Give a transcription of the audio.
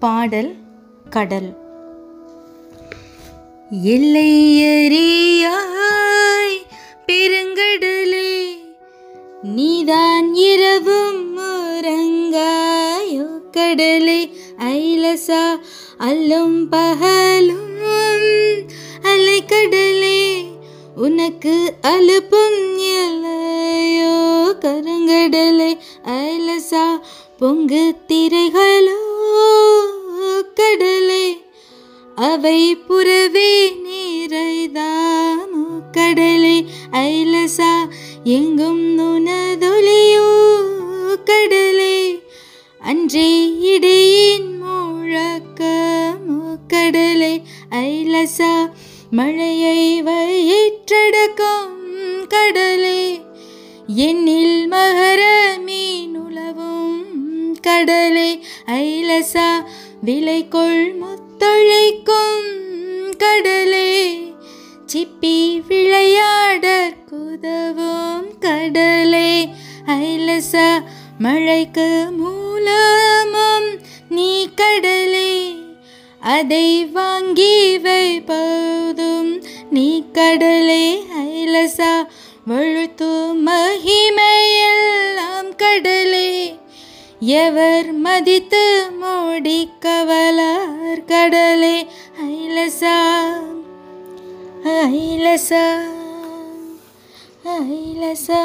பாடல் கடல். எல்லையறியாய் பெருங்கடலே நீதான் இரவும் உறங்காயோ கடலே. ஐலசா அல்லும் பகலும் அலைக்கடலே உனக்கு அலுப்பும் எல்லையோ கருங்கடலே. ஐலசா பொங்கு திரைகளோ அவை புறவே நீரைதானோ கடலை? ஐலசா எங்கும் நுனதொலியோ கடலை? அன்றே இடையின் முழக்கமோ கடலை? ஐலசா மழையை வயிற்றடக்கம் கடலை? என்னில் கடலே ஐலசா விலை கொள் முத்தொழைக்கும் கடலே. சிப்பி விளையாடற் குதவும் கடலே ஐலசா மழைக்கு மூலமும் நீ கடலே. அதை வாங்கி எவர் மதித்து மூடி கவலார் கடலே? ஐலசா ஐலசா ஐலசா.